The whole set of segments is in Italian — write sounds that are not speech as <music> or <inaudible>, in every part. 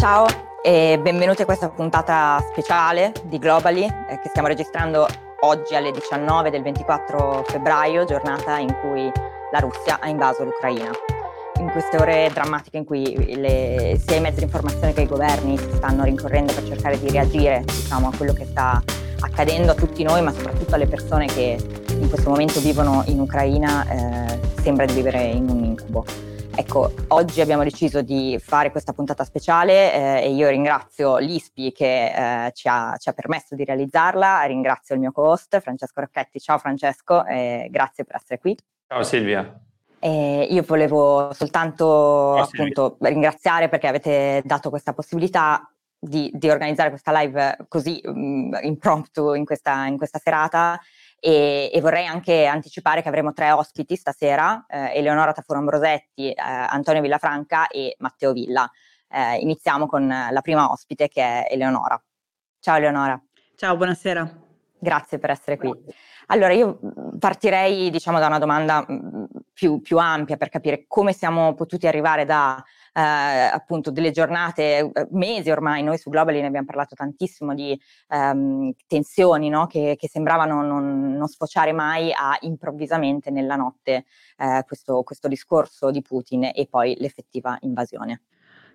Ciao e benvenuti a questa puntata speciale di Globally eh, che stiamo registrando oggi alle 19 del 24 febbraio, giornata in cui la Russia ha invaso l'Ucraina. In queste ore drammatiche in cui le, sia i mezzi di informazione che i governi si stanno rincorrendo per cercare di reagire diciamo, a quello che sta accadendo a tutti noi, ma soprattutto alle persone che in questo momento vivono in Ucraina, eh, sembra di vivere in un incubo. Ecco, oggi abbiamo deciso di fare questa puntata speciale eh, e io ringrazio l'ISPI che eh, ci, ha, ci, ha, permesso di realizzarla, ringrazio il mio co-host Francesco Rocchetti. Ciao Francesco, eh, grazie per essere qui. Ciao Silvia. io volevo soltanto appunto, ringraziare perché avete dato questa possibilità di, di organizzare questa live così um, impromptu in questa, in questa serata e, e, vorrei anche anticipare che avremo tre ospiti stasera, eh, Eleonora Tafuro-Ambrosetti, eh, Antonio Villafranca e Matteo Villa. Eh, iniziamo con la prima ospite che è Eleonora. Ciao Eleonora. Ciao, buonasera. Grazie per essere qui. Allora, io partirei diciamo, da una domanda più, più ampia per capire come siamo potuti arrivare da eh, appunto delle giornate, eh, mesi ormai, noi su Globally ne abbiamo parlato tantissimo di ehm, tensioni no? che, che, sembravano non, non, sfociare mai a improvvisamente nella notte eh, questo, questo discorso di Putin e poi l'effettiva invasione.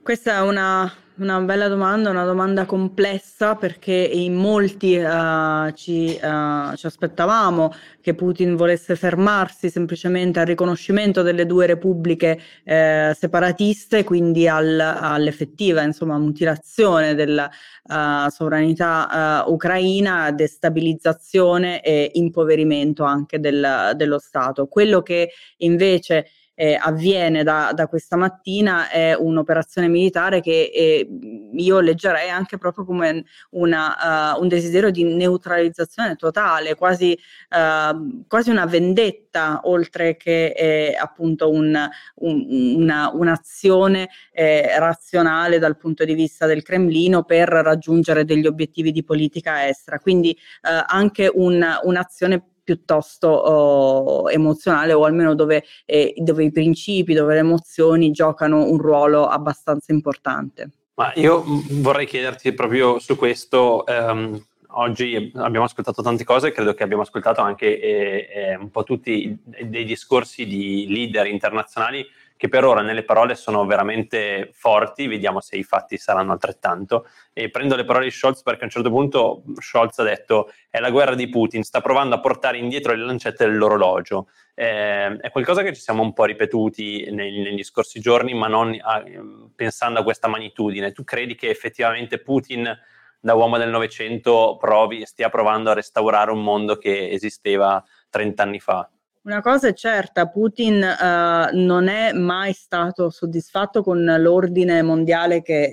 Questa è una, una, bella domanda, una domanda complessa perché in molti uh, ci, uh, ci, aspettavamo che Putin volesse fermarsi semplicemente al riconoscimento delle due repubbliche eh, separatiste, quindi al, all'effettiva insomma, mutilazione della uh, sovranità ucraina, destabilizzazione e impoverimento anche del, dello Stato. Quello che invece eh, avviene da, da, questa mattina è un'operazione militare che eh, io leggerei anche proprio come una, uh, un desiderio di neutralizzazione totale, quasi, uh, quasi una vendetta, oltre che eh, appunto un, un, una, un'azione eh, razionale dal punto di vista del Cremlino per raggiungere degli obiettivi di politica estera. Quindi uh, anche un, un'azione piuttosto oh, emozionale o almeno dove, eh, dove i principi, dove le emozioni giocano un ruolo abbastanza importante. Ma io vorrei chiederti proprio su questo. Um, oggi abbiamo ascoltato tante cose, credo che abbiamo ascoltato anche eh, eh, un po' tutti dei discorsi di leader internazionali che per ora nelle parole sono veramente forti, vediamo se i fatti saranno altrettanto. E prendo le parole di Scholz perché a un certo punto Scholz ha detto è la guerra di Putin, sta provando a portare indietro le lancette dell'orologio. Eh, è qualcosa che ci siamo un po' ripetuti negli, negli scorsi giorni, ma non a, pensando a questa magnitudine. Tu credi che effettivamente Putin da uomo del Novecento provi, stia provando a restaurare un mondo che esisteva 30 anni fa? Una cosa è certa, Putin uh, non è mai stato soddisfatto con l'ordine mondiale che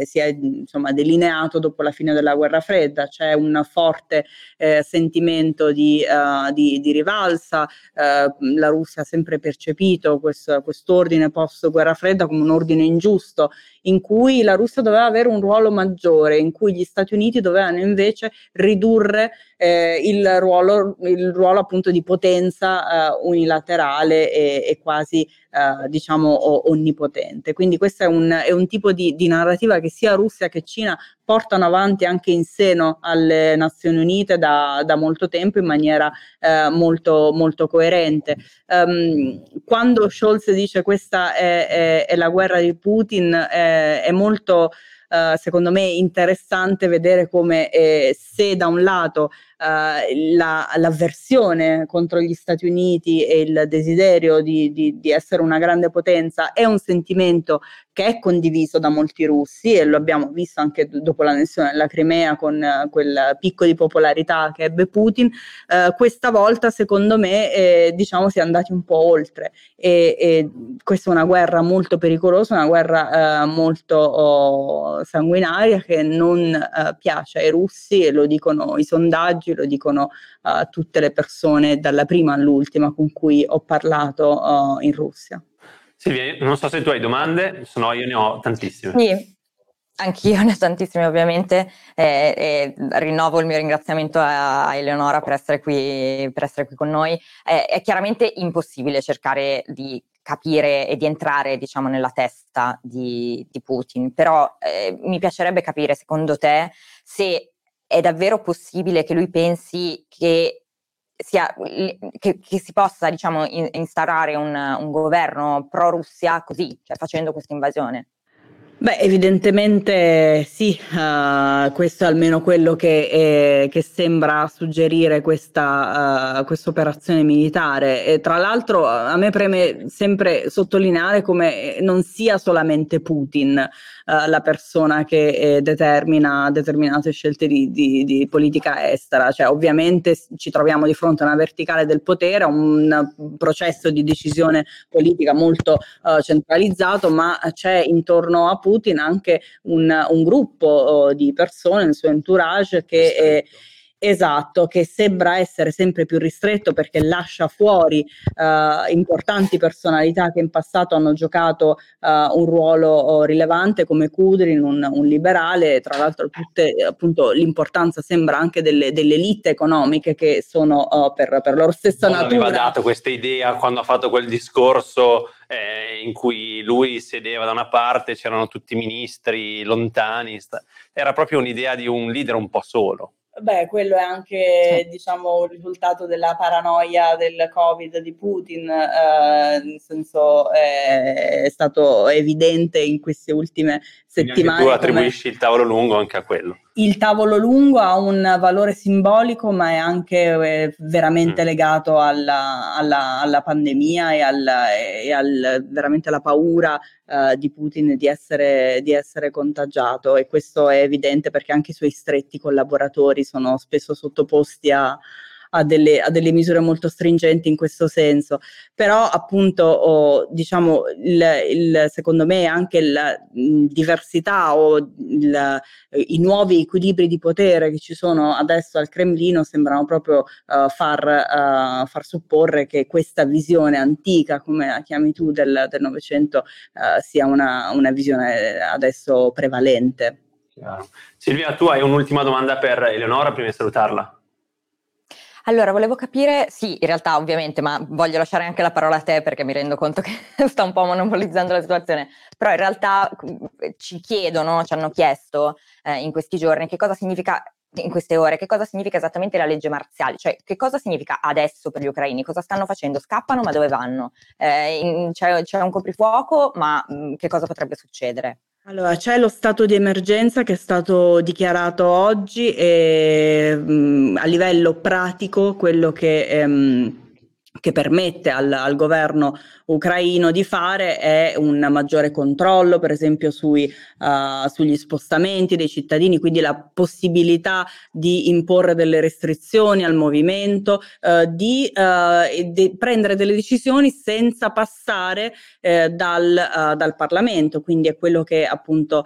eh, si è insomma, delineato dopo la fine della guerra fredda, c'è un forte eh, sentimento di, uh, di, di rivalsa, uh, la Russia ha sempre percepito questo ordine post guerra fredda come un ordine ingiusto, in cui la Russia doveva avere un ruolo maggiore, in cui gli Stati Uniti dovevano invece ridurre eh, il, ruolo, il ruolo appunto di potenza eh, unilaterale e, e quasi eh, diciamo onnipotente. Quindi questo è un, è un tipo di, di, narrativa che sia Russia che Cina portano avanti anche in seno alle Nazioni Unite da, da molto tempo in maniera eh, molto, molto coerente. Um, quando Scholz dice questa è, è, è, la guerra di Putin, è, è molto Uh, secondo me interessante vedere come eh, se da un lato uh, la, l'avversione contro gli Stati Uniti e il desiderio di, di, di, essere una grande potenza è un sentimento che è condiviso da molti russi e lo abbiamo visto anche d- dopo l'annessione della Crimea con uh, quel picco di popolarità che ebbe Putin, uh, questa volta secondo me eh, diciamo si è andati un po' oltre e, e, questa è una guerra molto pericolosa, una guerra molto oh, sanguinaria che non piace ai russi e lo dicono i sondaggi oggi, lo dicono uh, tutte le persone dalla prima all'ultima con cui ho parlato uh, in Russia. Silvia, non so se tu hai domande, se no io ne ho tantissime. Sì. Anch'io ne ho tantissime ovviamente eh, e rinnovo il mio ringraziamento a Eleonora per essere qui, per essere qui con noi. Eh, è chiaramente impossibile cercare di capire e di entrare, diciamo, nella testa di, di Putin, però eh, mi piacerebbe capire, secondo te, se è davvero possibile che lui pensi che, sia, che, che si possa, diciamo, in, instaurare un, un governo pro-Russia così, cioè facendo questa invasione. Beh, evidentemente sì, uh, questo è almeno quello che, è, che sembra suggerire questa uh, operazione militare. E tra l'altro a me preme sempre sottolineare come non sia solamente Putin uh, la persona che eh, determina determinate scelte di, di, di, politica estera, cioè ovviamente ci troviamo di fronte a una verticale del potere, a un processo di decisione politica molto centralizzato, ma c'è intorno a Putin Putin anche un, un gruppo oh, di persone nel suo entourage che è, Esatto, che sembra essere sempre più ristretto perché lascia fuori uh, importanti personalità che in passato hanno giocato uh, un ruolo oh, rilevante come Kudrin, un, un, liberale, tra l'altro tutte, appunto, l'importanza sembra anche delle, delle elite economiche che sono uh, per, per, loro stessa non natura. aveva dato questa idea quando ha fatto quel discorso eh, in cui lui sedeva da una parte, c'erano tutti i ministri lontani, era proprio un'idea di un leader un po' solo. Beh, quello è anche diciamo, il risultato della paranoia del Covid di Putin, eh, nel senso è, è stato evidente in queste ultime settimane. tu attribuisci come... il tavolo lungo anche a quello. Il tavolo lungo ha un valore simbolico, ma è anche eh, veramente mm. legato alla, alla, alla pandemia e, alla, e al, veramente alla paura uh, di Putin di essere, di essere contagiato. E questo è evidente perché anche i suoi stretti collaboratori sono spesso sottoposti a, a delle, a delle misure molto stringenti in questo senso, però appunto oh, diciamo il, il, secondo me anche la mh, diversità o il, i nuovi equilibri di potere che ci sono adesso al Cremlino sembrano proprio uh, far, uh, far, supporre che questa visione antica, come la chiami tu, del, Novecento uh, sia una, una visione adesso prevalente. Silvia, tu hai un'ultima domanda per Eleonora prima di salutarla. Allora, volevo capire, sì, in realtà ovviamente, ma voglio lasciare anche la parola a te perché mi rendo conto <laughs> che sta un po' monopolizzando la situazione, però in realtà ci chiedono, ci hanno chiesto eh, in questi giorni che cosa significa in queste ore, che cosa significa esattamente la legge marziale, cioè che cosa significa adesso per gli ucraini, cosa stanno facendo, scappano ma dove vanno, eh, in, c'è, c'è, un coprifuoco ma mh, che cosa potrebbe succedere? Allora, c'è lo stato di emergenza che è stato dichiarato oggi e mh, a livello pratico quello che... Ehm, che permette al, al, governo ucraino di fare è un maggiore controllo, per esempio, sui, uh, sugli spostamenti dei cittadini, quindi la possibilità di imporre delle restrizioni al movimento, uh, di, uh, di, prendere delle decisioni senza passare eh, dal, dal, Parlamento. Quindi è quello che appunto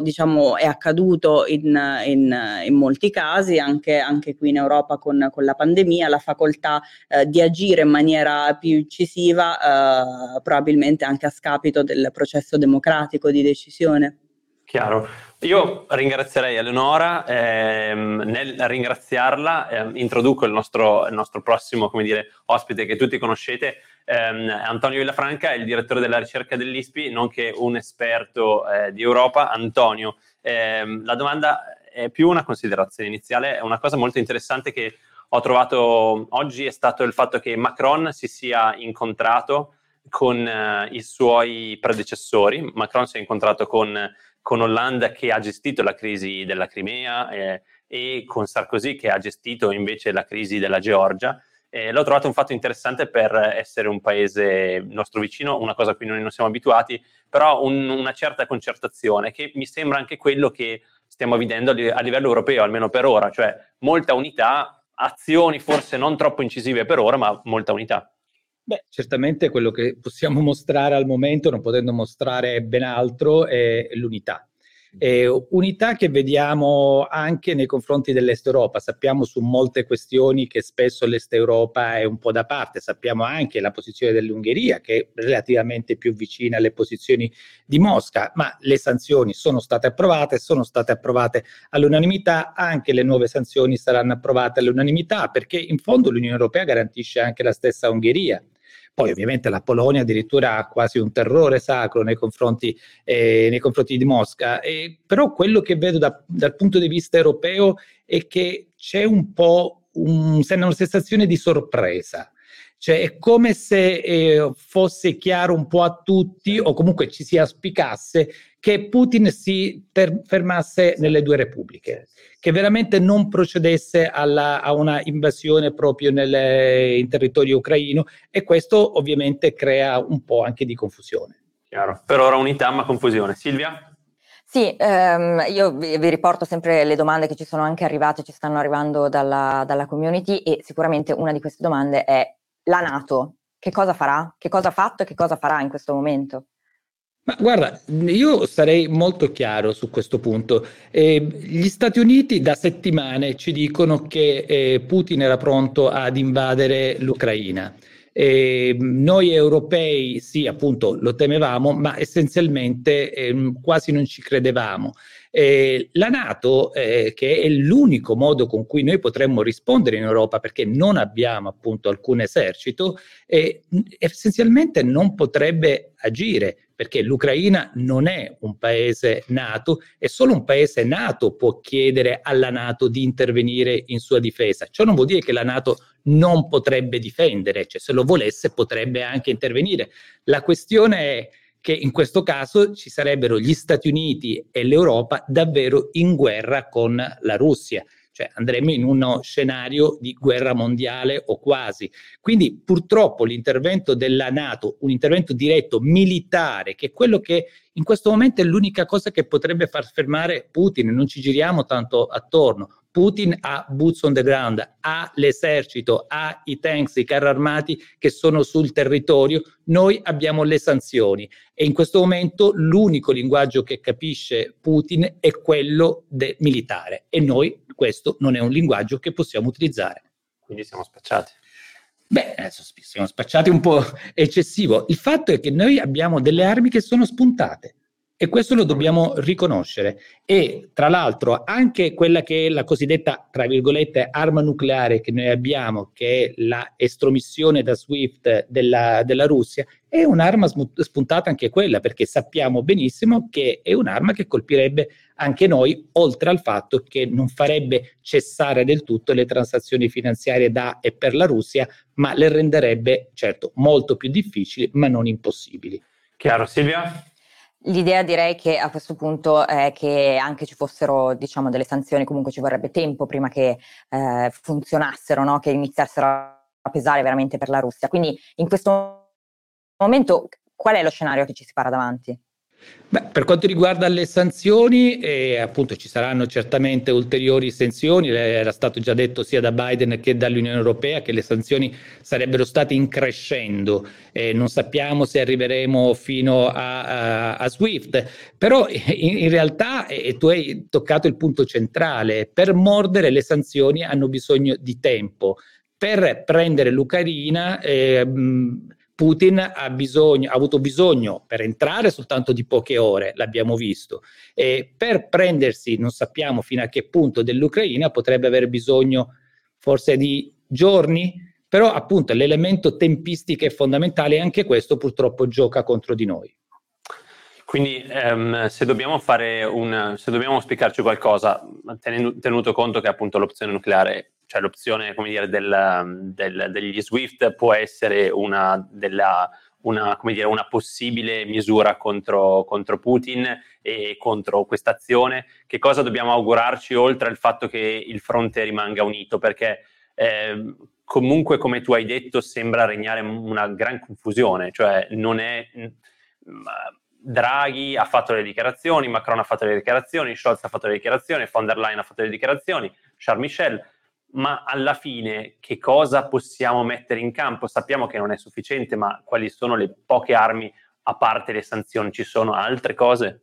diciamo è accaduto in, in, in molti casi, anche, anche, qui in Europa con, con la pandemia, la facoltà di agire in maniera più incisiva eh, probabilmente anche a scapito del processo democratico di decisione. Chiaro. Io ringrazierei Eleonora, ehm, nel ringraziarla ehm, introduco il nostro, il nostro prossimo dire, ospite che tutti conoscete, ehm, Antonio Villafranca, il direttore della ricerca dell'ISPI, nonché un esperto eh, di Europa. Antonio, ehm, la domanda è più una considerazione iniziale, è una cosa molto interessante che ho trovato oggi è stato il fatto che Macron si sia incontrato con eh, i suoi predecessori. Macron si è incontrato con, con Hollande che ha gestito la crisi della Crimea eh, e con Sarkozy che ha gestito invece la crisi della Georgia. Eh, l'ho trovato un fatto interessante per essere un paese nostro vicino, una cosa a cui noi non siamo abituati, però un, una certa concertazione che mi sembra anche quello che stiamo vivendo a livello europeo, almeno per ora, cioè molta unità, azioni forse non troppo incisive per ora, ma molta unità. Beh, certamente quello che possiamo mostrare al momento, non potendo mostrare ben altro, è l'unità. Eh, unità che vediamo anche nei confronti dell'Est Europa. Sappiamo su molte questioni che spesso l'Est Europa è un po' da parte. Sappiamo anche la posizione dell'Ungheria, che è relativamente più vicina alle posizioni di Mosca, ma le sanzioni sono state approvate, sono state approvate all'unanimità, anche le nuove sanzioni saranno approvate all'unanimità, perché in fondo l'Unione Europea garantisce anche la stessa Ungheria Poi ovviamente la Polonia addirittura ha quasi un terrore sacro nei confronti, eh, nei confronti di Mosca, eh, però quello che vedo da, dal punto di vista europeo è che c'è un po' un, una sensazione di sorpresa. Cioè è come se eh, fosse chiaro un po' a tutti, o comunque ci si auspicasse, che Putin si ter- fermasse nelle due repubbliche, che veramente non procedesse alla, a una invasione proprio nel, in territorio ucraino e questo ovviamente crea un po' anche di confusione. Chiaro. Per ora unità ma confusione. Silvia? Sì, ehm, io vi, vi, riporto sempre le domande che ci sono anche arrivate, ci stanno arrivando dalla, dalla community e sicuramente una di queste domande è la Nato, che cosa farà? Che cosa ha fatto e che cosa farà in questo momento? Ma guarda, io sarei molto chiaro su questo punto. Eh, gli Stati Uniti da settimane ci dicono che eh, Putin era pronto ad invadere l'Ucraina. Eh, noi europei sì, appunto, lo temevamo, ma essenzialmente eh, quasi non ci credevamo. Eh, la Nato, eh, che è l'unico modo con cui noi potremmo rispondere in Europa, perché non abbiamo appunto alcun esercito, eh, essenzialmente non potrebbe agire perché l'Ucraina non è un paese nato e solo un paese nato può chiedere alla Nato di intervenire in sua difesa. Ciò non vuol dire che la Nato non potrebbe difendere, cioè se lo volesse potrebbe anche intervenire. La questione è che in questo caso ci sarebbero gli Stati Uniti e l'Europa davvero in guerra con la Russia, cioè andremo in uno scenario di guerra mondiale o quasi. Quindi purtroppo l'intervento della Nato, un intervento diretto militare, che è quello che in questo momento è l'unica cosa che potrebbe far fermare Putin, non ci giriamo tanto attorno, Putin ha boots on the ground, ha l'esercito, ha i tanks, i carri armati che sono sul territorio, noi abbiamo le sanzioni e in questo momento l'unico linguaggio che capisce Putin è quello de- militare e noi questo non è un linguaggio che possiamo utilizzare. Quindi siamo spacciati. Beh, adesso siamo spacciati un po' eccessivo. Il fatto è che noi abbiamo delle armi che sono spuntate e questo lo dobbiamo riconoscere. E tra l'altro anche quella che è la cosiddetta, tra virgolette, arma nucleare che noi abbiamo, che è la estromissione da SWIFT della, della Russia, è un'arma spuntata anche quella, perché sappiamo benissimo che è un'arma che colpirebbe anche noi, oltre al fatto che non farebbe cessare del tutto le transazioni finanziarie da e per la Russia, ma le renderebbe, certo, molto più difficili, ma non impossibili. Chiaro, Silvia? L'idea direi che a questo punto è che anche ci fossero diciamo, delle sanzioni, comunque ci vorrebbe tempo prima che eh, funzionassero, no? che iniziassero a pesare veramente per la Russia. Quindi in questo momento qual è lo scenario che ci si para davanti? Beh, per quanto riguarda le sanzioni, eh, appunto ci saranno certamente ulteriori sanzioni, era stato già detto sia da Biden che dall'Unione Europea che le sanzioni sarebbero state in crescendo, eh, non sappiamo se arriveremo fino a, a, a SWIFT, però in, in realtà, eh, tu hai toccato il punto centrale, per mordere le sanzioni hanno bisogno di tempo. Per prendere l'Ucraina, eh, Putin ha, bisogno, ha, avuto bisogno per entrare soltanto di poche ore, l'abbiamo visto, e per prendersi, non sappiamo fino a che punto, dell'Ucraina potrebbe aver bisogno forse di giorni, però appunto l'elemento tempistica è fondamentale e anche questo purtroppo gioca contro di noi. Quindi ehm, se dobbiamo fare un, se dobbiamo spiegarci qualcosa, tenuto conto che appunto l'opzione nucleare cioè l'opzione dire, del, del, degli SWIFT può essere una, della, una, dire, una possibile misura contro, contro, Putin e contro questa azione. Che cosa dobbiamo augurarci oltre al fatto che il fronte rimanga unito? Perché eh, comunque, come tu hai detto, sembra regnare una gran confusione, cioè non è... Draghi ha fatto le dichiarazioni, Macron ha fatto le dichiarazioni, Scholz ha fatto le dichiarazioni, von der Leyen ha fatto le dichiarazioni, Charles Michel ma alla fine che cosa possiamo mettere in campo? Sappiamo che non è sufficiente, ma quali sono le poche armi a parte le sanzioni? Ci sono altre cose?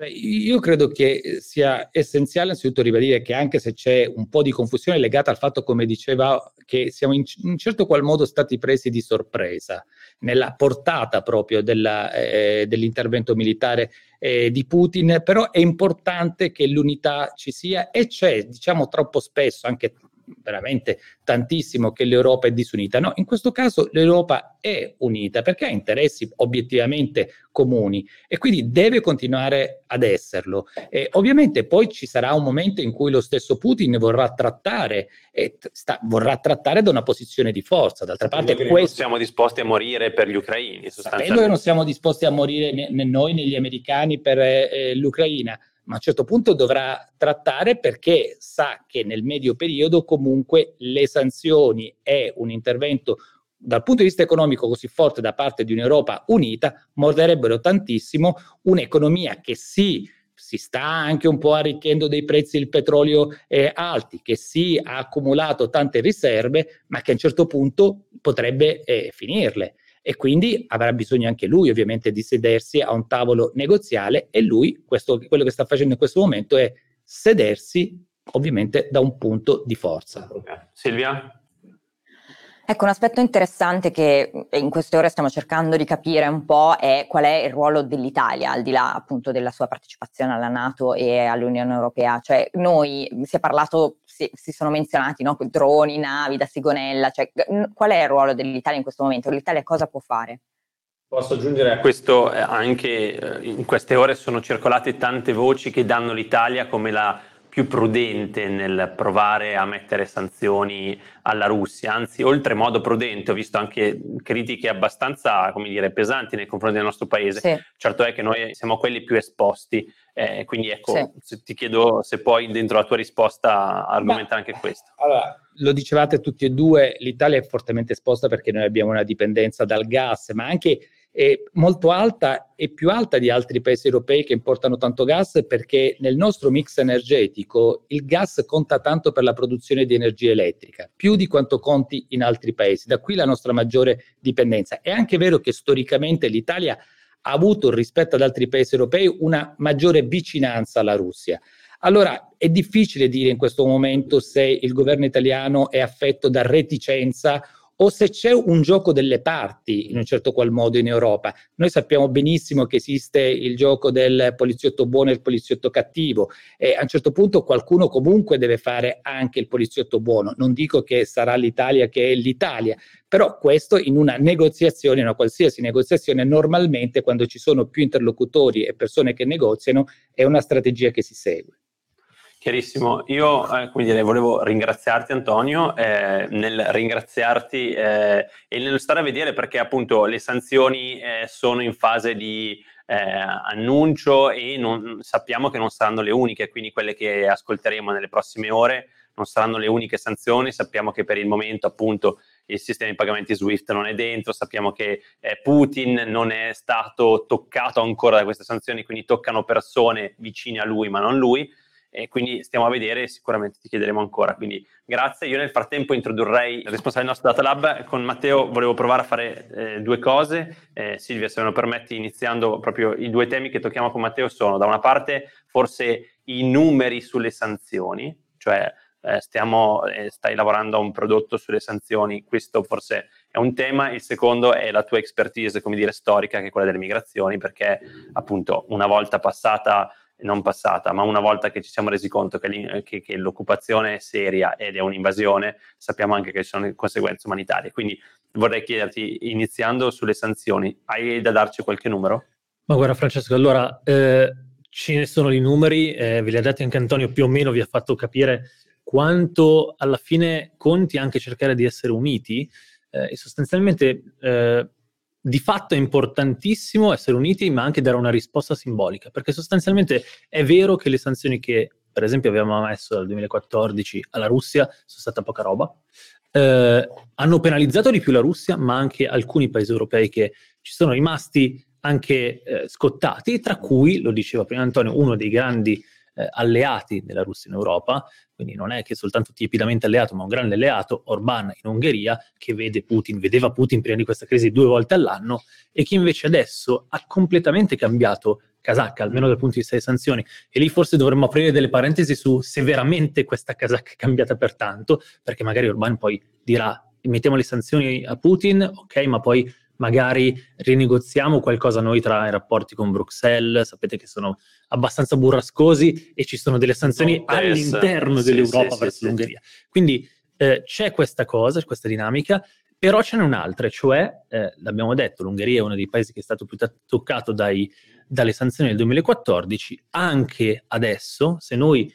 Eh, io credo che sia essenziale innanzitutto ribadire che anche se c'è un po' di confusione legata al fatto, come diceva, che siamo in, in certo qual modo stati presi di sorpresa nella portata proprio della, eh, dell'intervento militare eh, di Putin, però è importante che l'unità ci sia e c'è, diciamo troppo spesso, anche veramente tantissimo che l'Europa è disunita. No, in questo caso l'Europa è unita perché ha interessi obiettivamente comuni e quindi deve continuare ad esserlo. E ovviamente poi ci sarà un momento in cui lo stesso Putin vorrà trattare e sta, vorrà trattare da una posizione di forza. D'altra parte, questo, non siamo disposti a morire per gli ucraini. Sapendo che non siamo disposti a morire né, né noi né gli americani per eh, l'Ucraina, ma a un certo punto dovrà trattare perché sa che nel medio periodo comunque le sanzioni e un intervento dal punto di vista economico così forte da parte di un'Europa unita morderebbero tantissimo un'economia che sì si sta anche un po' arricchendo dei prezzi del petrolio eh, alti, che sì ha accumulato tante riserve, ma che a un certo punto potrebbe eh, finirle e quindi avrà bisogno anche lui ovviamente di sedersi a un tavolo negoziale e lui questo, quello che sta facendo in questo momento è sedersi ovviamente da un punto di forza. Silvia? Ecco, un aspetto interessante che in queste ore stiamo cercando di capire un po' è qual è il ruolo dell'Italia, al di là appunto della sua partecipazione alla Nato e all'Unione Europea. Cioè, noi si è parlato, si, si sono menzionati no? droni, navi da Sigonella, cioè, qual è il ruolo dell'Italia in questo momento? L'Italia cosa può fare? Posso aggiungere a questo eh, anche eh, in queste ore sono circolate tante voci che danno l'Italia come la più prudente nel provare a mettere sanzioni alla Russia, anzi oltremodo prudente, ho visto anche critiche abbastanza come dire, pesanti nei confronti del nostro paese, sì. certo è che noi siamo quelli più esposti, eh, quindi ecco, sì. ti chiedo se poi dentro la tua risposta argomentare anche questo. Allora, lo dicevate tutti e due, l'Italia è fortemente esposta perché noi abbiamo una dipendenza dal gas, ma anche è molto alta e più alta di altri paesi europei che importano tanto gas perché nel nostro mix energetico il gas conta tanto per la produzione di energia elettrica, più di quanto conti in altri paesi. Da qui la nostra maggiore dipendenza. È anche vero che storicamente l'Italia ha avuto rispetto ad altri paesi europei una maggiore vicinanza alla Russia. Allora è difficile dire in questo momento se il governo italiano è affetto da reticenza o se c'è un gioco delle parti in un certo qual modo in Europa. Noi sappiamo benissimo che esiste il gioco del poliziotto buono e il poliziotto cattivo e a un certo punto qualcuno comunque deve fare anche il poliziotto buono. Non dico che sarà l'Italia che è l'Italia, però questo in una negoziazione, in una qualsiasi negoziazione, normalmente quando ci sono più interlocutori e persone che negoziano è una strategia che si segue. Chiarissimo, io eh, dire, volevo ringraziarti Antonio, eh, nel ringraziarti eh, e nel stare a vedere perché appunto le sanzioni eh, sono in fase di eh, annuncio e non, sappiamo che non saranno le uniche, quindi quelle che ascolteremo nelle prossime ore non saranno le uniche sanzioni, sappiamo che per il momento appunto il sistema di pagamenti SWIFT non è dentro, sappiamo che eh, Putin non è stato toccato ancora da queste sanzioni, quindi toccano persone vicine a lui ma non lui e quindi stiamo a vedere e sicuramente ti chiederemo ancora. Quindi grazie. Io nel frattempo introdurrei il responsabile del nostro Data Lab. Con Matteo volevo provare a fare eh, due cose. Eh, Silvia, se me lo permetti, iniziando proprio i due temi che tocchiamo con Matteo sono da una parte forse i numeri sulle sanzioni, cioè eh, stiamo, eh, stai lavorando a un prodotto sulle sanzioni, questo forse è un tema, il secondo è la tua expertise, come dire, storica, che è quella delle migrazioni, perché appunto una volta passata non passata, ma una volta che ci siamo resi conto che, che, che, l'occupazione è seria ed è un'invasione, sappiamo anche che ci sono conseguenze umanitarie. Quindi vorrei chiederti, iniziando sulle sanzioni, hai da darci qualche numero? Ma guarda Francesco, allora eh, ce ne sono i numeri, eh, ve li ha dati anche Antonio, più o meno vi ha fatto capire quanto alla fine conti anche cercare di essere uniti eh, e sostanzialmente eh, di fatto è importantissimo essere uniti, ma anche dare una risposta simbolica, perché sostanzialmente è vero che le sanzioni che, per esempio, abbiamo messo dal 2014 alla Russia sono state poca roba, eh, hanno penalizzato di più la Russia, ma anche alcuni paesi europei che ci sono rimasti anche eh, scottati, tra cui, lo diceva prima Antonio, uno dei grandi eh, alleati della Russia in Europa, quindi non è che soltanto tiepidamente alleato, ma un grande alleato, Orban in Ungheria, che vede Putin, vedeva Putin prima di questa crisi due volte all'anno e che invece adesso ha completamente cambiato casacca, almeno dal punto di vista delle sanzioni. E lì forse dovremmo aprire delle parentesi su se veramente questa casacca è cambiata per tanto, perché magari Orban poi dirà mettiamo le sanzioni a Putin, ok, ma poi magari rinegoziamo qualcosa noi tra i rapporti con Bruxelles, sapete che sono abbastanza burrascosi e ci sono delle sanzioni Montes. all'interno dell'Europa sì, verso sì, l'Ungheria. Quindi eh, c'è questa cosa, questa dinamica, però ce n'è un'altra, cioè, eh, l'abbiamo detto, l'Ungheria è uno dei paesi che è stato più t- toccato dai, dalle sanzioni del 2014, anche adesso, se noi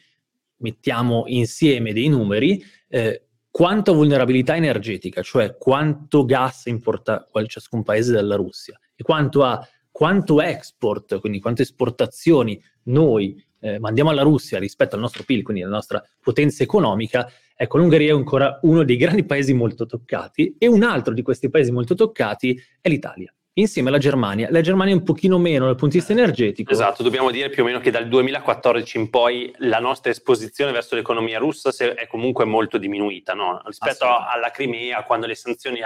mettiamo insieme dei numeri, eh, quanto vulnerabilità energetica, cioè quanto gas importa ciascun paese dalla Russia e quanto ha quanto export, quindi quante esportazioni noi eh, mandiamo alla Russia rispetto al nostro PIL, quindi alla nostra potenza economica, ecco l'Ungheria è ancora uno dei grandi paesi molto toccati e un altro di questi paesi molto toccati è l'Italia insieme alla Germania. La Germania è un pochino meno dal punto di vista energetico. Esatto, dobbiamo dire più o meno che dal 2014 in poi la nostra esposizione verso l'economia russa è comunque molto diminuita no? rispetto alla Crimea, quando le sanzioni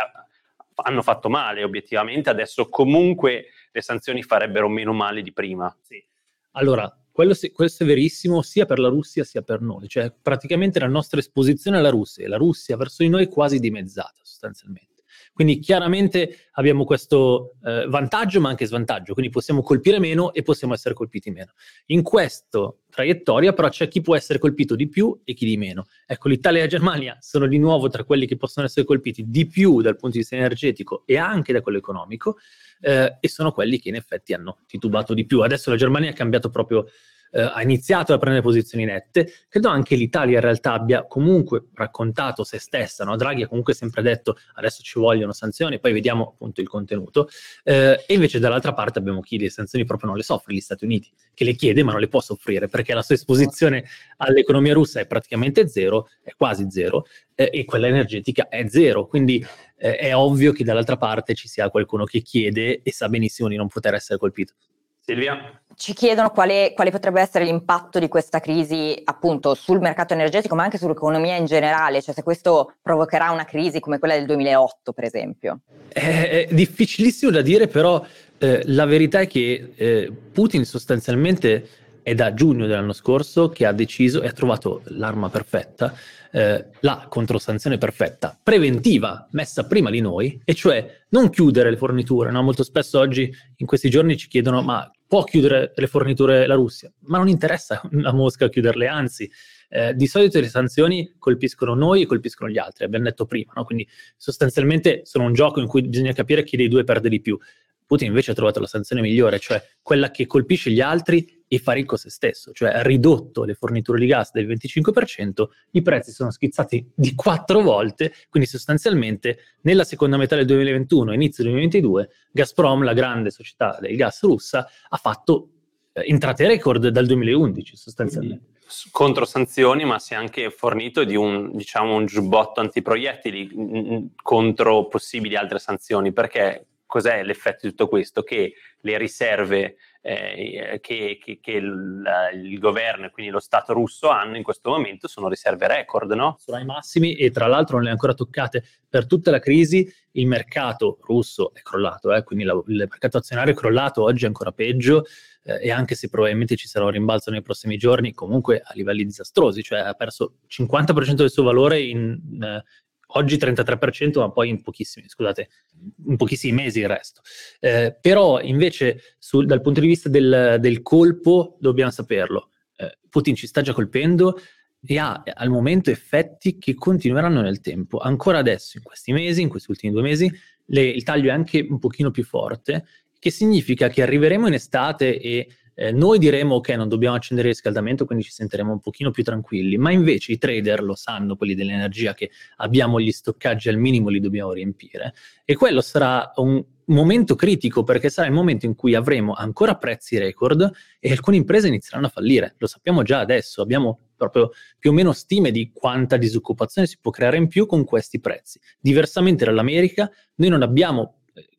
hanno fatto male obiettivamente, adesso comunque le sanzioni farebbero meno male di prima. Sì. Allora, quello, questo è verissimo sia per la Russia sia per noi, cioè praticamente la nostra esposizione alla Russia e la Russia verso di noi è quasi dimezzata sostanzialmente. Quindi chiaramente abbiamo questo eh, vantaggio ma anche svantaggio, quindi possiamo colpire meno e possiamo essere colpiti meno. In questa traiettoria però c'è chi può essere colpito di più e chi di meno. Ecco, l'Italia e la Germania sono di nuovo tra quelli che possono essere colpiti di più dal punto di vista energetico e anche da quello economico eh, e sono quelli che in effetti hanno titubato di più. Adesso la Germania ha cambiato proprio eh, ha iniziato a prendere posizioni nette. Credo anche l'Italia in realtà abbia comunque raccontato se stessa, no? Draghi ha comunque sempre detto adesso ci vogliono sanzioni, poi vediamo appunto il contenuto. Eh, e invece dall'altra parte abbiamo chi le sanzioni proprio non le soffre, gli Stati Uniti, che le chiede ma non le può soffrire perché la sua esposizione all'economia russa è praticamente zero, è quasi zero, eh, e quella energetica è zero. Quindi eh, è ovvio che dall'altra parte ci sia qualcuno che chiede e sa benissimo di non poter essere colpito. Silvia? Ci chiedono quale, quale, potrebbe essere l'impatto di questa crisi appunto sul mercato energetico, ma anche sull'economia in generale, cioè se questo provocherà una crisi come quella del 2008, per esempio. È, è difficilissimo da dire, però eh, la verità è che eh, Putin sostanzialmente è da giugno dell'anno scorso che ha deciso e ha trovato l'arma perfetta, eh, la controsanzione perfetta, preventiva, messa prima di noi, e cioè non chiudere le forniture. No? Molto spesso oggi, in questi giorni, ci chiedono ma può chiudere le forniture la Russia, ma non interessa <laughs> a Mosca chiuderle, anzi, eh, di solito le sanzioni colpiscono noi e colpiscono gli altri, abbiamo detto prima, no? quindi sostanzialmente sono un gioco in cui bisogna capire chi dei due perde di più. Putin invece ha trovato la sanzione migliore, cioè quella che colpisce gli altri e fa ricco se stesso, cioè ha ridotto le forniture di gas del 25%, i prezzi sono schizzati di quattro volte, quindi sostanzialmente nella seconda metà del 2021 e inizio del 2022 Gazprom, la grande società del gas russa, ha fatto eh, entrate record dal 2011 sostanzialmente. Quindi contro sanzioni, ma si è anche fornito di un, diciamo, un giubbotto antiproiettili contro possibili altre sanzioni, perché cos'è l'effetto di tutto questo? Che le riserve eh, che, che, che il, il, governo e quindi lo Stato russo hanno in questo momento sono riserve record, no? Sono ai massimi e tra l'altro non le ha ancora toccate. Per tutta la crisi il mercato russo è crollato, eh? quindi la, il mercato azionario è crollato, oggi è ancora peggio eh, e anche se probabilmente ci sarà un rimbalzo nei prossimi giorni, comunque a livelli disastrosi, cioè ha perso il 50% del suo valore in, eh, oggi 33%, ma poi in pochissimi, scusate, in pochissimi mesi il resto. Eh, però invece sul, dal punto di vista del, del colpo dobbiamo saperlo. Eh, Putin ci sta già colpendo e ha al momento effetti che continueranno nel tempo. Ancora adesso, in questi mesi, in questi ultimi due mesi, le, il taglio è anche un pochino più forte, che significa che arriveremo in estate e eh, noi diremo ok, non dobbiamo accendere il riscaldamento, quindi ci sentiremo un pochino più tranquilli, ma invece i trader lo sanno, quelli dell'energia, che abbiamo gli stoccaggi al minimo, li dobbiamo riempire. E quello sarà un momento critico perché sarà il momento in cui avremo ancora prezzi record e alcune imprese inizieranno a fallire. Lo sappiamo già adesso, abbiamo proprio più o meno stime di quanta disoccupazione si può creare in più con questi prezzi. Diversamente dall'America, noi non abbiamo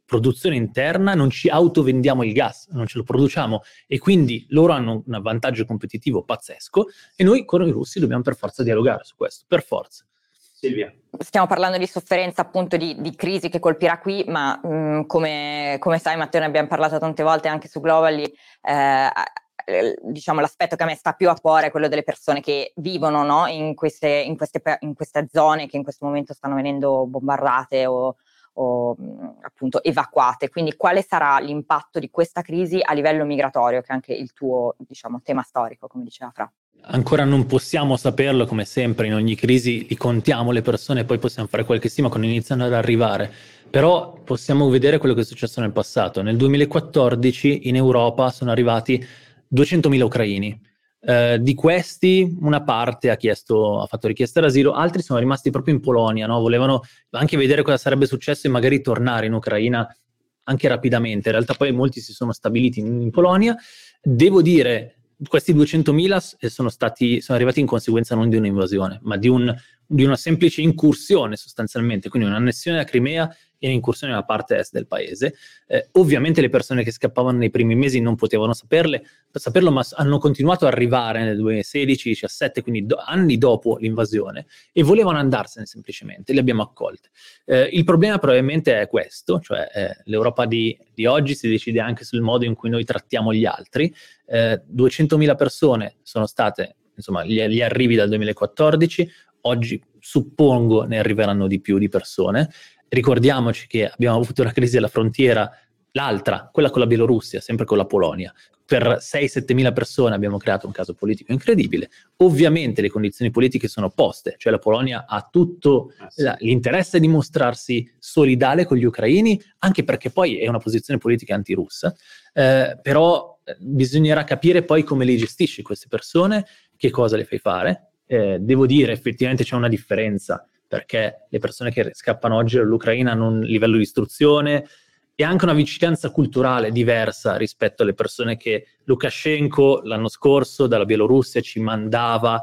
produzione interna, non ci autovendiamo il gas, non ce lo produciamo e quindi loro hanno un vantaggio competitivo pazzesco e noi con i russi dobbiamo per forza dialogare su questo, per forza. Silvia. Stiamo parlando di sofferenza appunto di, di crisi che colpirà qui, ma mh, mm, come, come, sai Matteo ne abbiamo parlato tante volte anche su Globally, eh, diciamo l'aspetto che a me sta più a cuore è quello delle persone che vivono no? in, queste, in, queste, in, queste, zone che in questo momento stanno venendo bombardate o, o appunto evacuate. Quindi quale sarà l'impatto di questa crisi a livello migratorio, che è anche il tuo diciamo, tema storico, come diceva Fra? ancora non possiamo saperlo, come sempre in ogni crisi li contiamo le persone, poi possiamo fare qualche stima quando iniziano ad arrivare. Però possiamo vedere quello che è successo nel passato. Nel 2014 in Europa sono arrivati 200.000 ucraini. Eh, di questi una parte ha, chiesto, ha fatto richiesta d'asilo, altri sono rimasti proprio in Polonia, no? volevano anche vedere cosa sarebbe successo e magari tornare in Ucraina anche rapidamente. In realtà poi molti si sono stabiliti in, in Polonia. Devo dire, questi 200.000 sono, stati, sono arrivati in conseguenza non di un'invasione, ma di, un, di una semplice incursione sostanzialmente, quindi un'annessione della Crimea in incursione nella parte est del paese. Eh, ovviamente le persone che scappavano nei primi mesi non potevano saperle, saperlo, ma hanno continuato ad arrivare nel 2016-17, quindi do, anni dopo l'invasione, e volevano andarsene semplicemente, li abbiamo accolte. Eh, il problema probabilmente è questo, cioè eh, l'Europa di, di, oggi si decide anche sul modo in cui noi trattiamo gli altri. 200.000 eh, persone sono state, insomma, gli, gli arrivi dal 2014, oggi suppongo ne arriveranno di più di persone ricordiamoci che abbiamo avuto una crisi alla frontiera, l'altra, quella con la Bielorussia, sempre con la Polonia. Per 6-7 mila persone abbiamo creato un caso politico incredibile. Ovviamente le condizioni politiche sono opposte, cioè la Polonia ha tutto eh l'interesse di mostrarsi solidale con gli ucraini, anche perché poi è una posizione politica antirussa, eh, però eh, bisognerà capire poi come le gestisci queste persone, che cosa le fai fare. Eh, devo dire, effettivamente c'è una differenza perché le persone che scappano oggi dall'Ucraina hanno un livello di istruzione e anche una vicinanza culturale diversa rispetto alle persone che Lukashenko l'anno scorso dalla Bielorussia ci mandava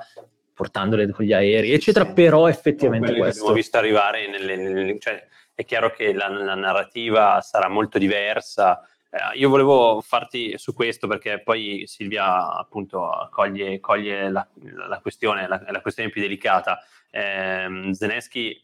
portandole con gli aerei, eccetera, però effettivamente questo... Abbiamo visto arrivare, nelle, nelle, cioè, è chiaro che la, la narrativa sarà molto diversa, eh, io volevo farti su questo perché poi Silvia appunto coglie, coglie la, la, questione, la, la, questione più delicata. Eh, Zelensky eh,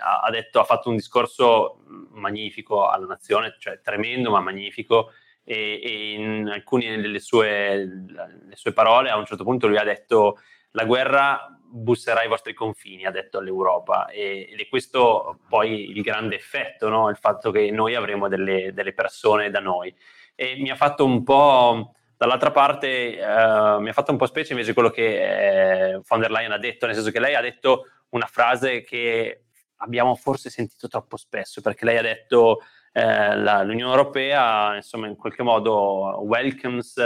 ha, detto, ha fatto un discorso magnifico alla nazione, cioè tremendo ma magnifico, e, e in alcune delle sue, sue parole a un certo punto lui ha detto la guerra busserà ai vostri confini, ha detto all'Europa, e, ed è questo poi il grande effetto, no? il fatto che noi avremo delle, delle, persone da noi. E mi ha fatto un po', dall'altra parte, eh, mi ha fatto un po' specie invece quello che eh, von der Leyen ha detto, nel senso che lei ha detto una frase che abbiamo forse sentito troppo spesso, perché lei ha detto eh, la, l'Unione Europea, insomma, in qualche modo welcomes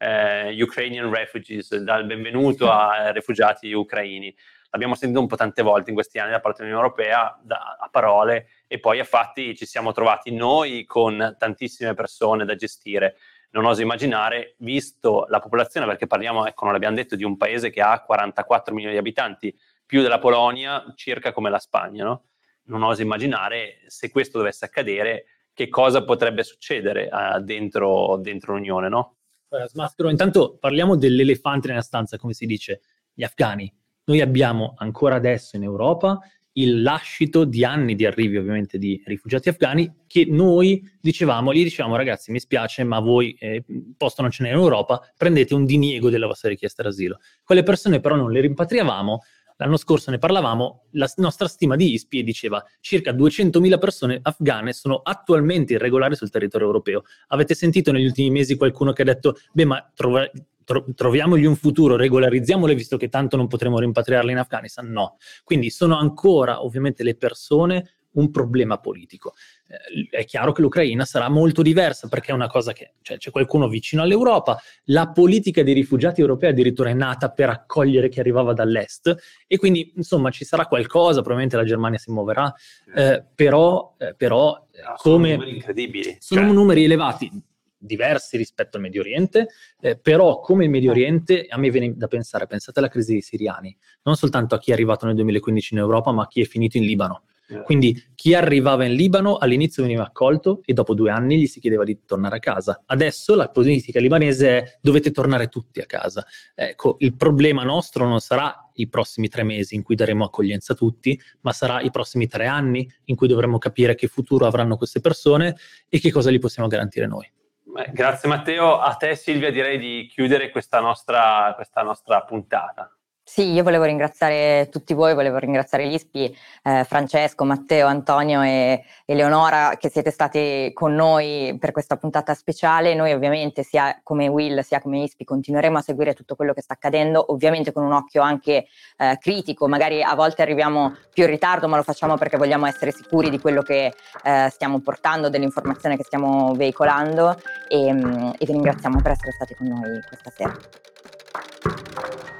eh, Ukrainian refugees, dal benvenuto a rifugiati ucraini. L'abbiamo sentito un po' tante volte in questi anni da parte dell'Unione Europea, da, a parole, e poi a fatti ci siamo trovati noi con tantissime persone da gestire. Non oso immaginare, visto la popolazione, perché parliamo, ecco, non l'abbiamo detto, di un paese che ha 44 milioni di abitanti, più della Polonia, circa come la Spagna, no? Non oso immaginare se questo dovesse accadere, che cosa potrebbe succedere uh, dentro, dentro l'Unione, no? Smaschero, intanto parliamo dell'elefante nella stanza, come si dice, gli afghani. Noi abbiamo ancora adesso in Europa il lascito di anni di arrivi ovviamente di rifugiati afghani che noi dicevamo, gli dicevamo ragazzi mi spiace ma voi eh, posto non ce n'è in Europa, prendete un diniego della vostra richiesta d'asilo. Quelle persone però non le rimpatriavamo L'anno scorso ne parlavamo, la nostra stima di ISPI diceva circa 200.000 persone afghane sono attualmente irregolari sul territorio europeo. Avete sentito negli ultimi mesi qualcuno che ha detto, beh ma trova, tro- troviamogli un futuro, regolarizziamole visto che tanto non potremo rimpatriarle in Afghanistan? No. Quindi sono ancora ovviamente le persone un problema politico. Eh, è chiaro che l'Ucraina sarà molto diversa perché è una cosa che cioè, c'è qualcuno vicino all'Europa, la politica dei rifugiati europei addirittura è nata per accogliere chi arrivava dall'est e quindi insomma ci sarà qualcosa, probabilmente la Germania si muoverà, eh, però, eh, però no, come... Sono numeri incredibili. Sono cioè... numeri elevati diversi rispetto al Medio Oriente, eh, però come il Medio Oriente a me viene da pensare, pensate alla crisi dei siriani, non soltanto a chi è arrivato nel 2015 in Europa, ma a chi è finito in Libano. Quindi chi arrivava in Libano all'inizio veniva accolto e dopo due anni gli si chiedeva di tornare a casa. Adesso la politica libanese è dovete tornare tutti a casa. Ecco, il problema nostro non sarà i prossimi tre mesi in cui daremo accoglienza a tutti, ma sarà i prossimi tre anni in cui dovremo capire che futuro avranno queste persone e che cosa gli possiamo garantire noi. Beh, grazie Matteo, a te Silvia direi di chiudere questa nostra, questa nostra puntata. Sì, io volevo ringraziare tutti voi, volevo ringraziare l'ISPI, eh, Francesco, Matteo, Antonio e Eleonora che siete stati con noi per questa puntata speciale. Noi ovviamente sia come Will sia come ISPI continueremo a seguire tutto quello che sta accadendo, ovviamente con un occhio anche eh, critico, magari a volte arriviamo più in ritardo, ma lo facciamo perché vogliamo essere sicuri di quello che eh, stiamo portando, dell'informazione che stiamo veicolando e, mm, e vi ringraziamo per essere stati con noi questa sera.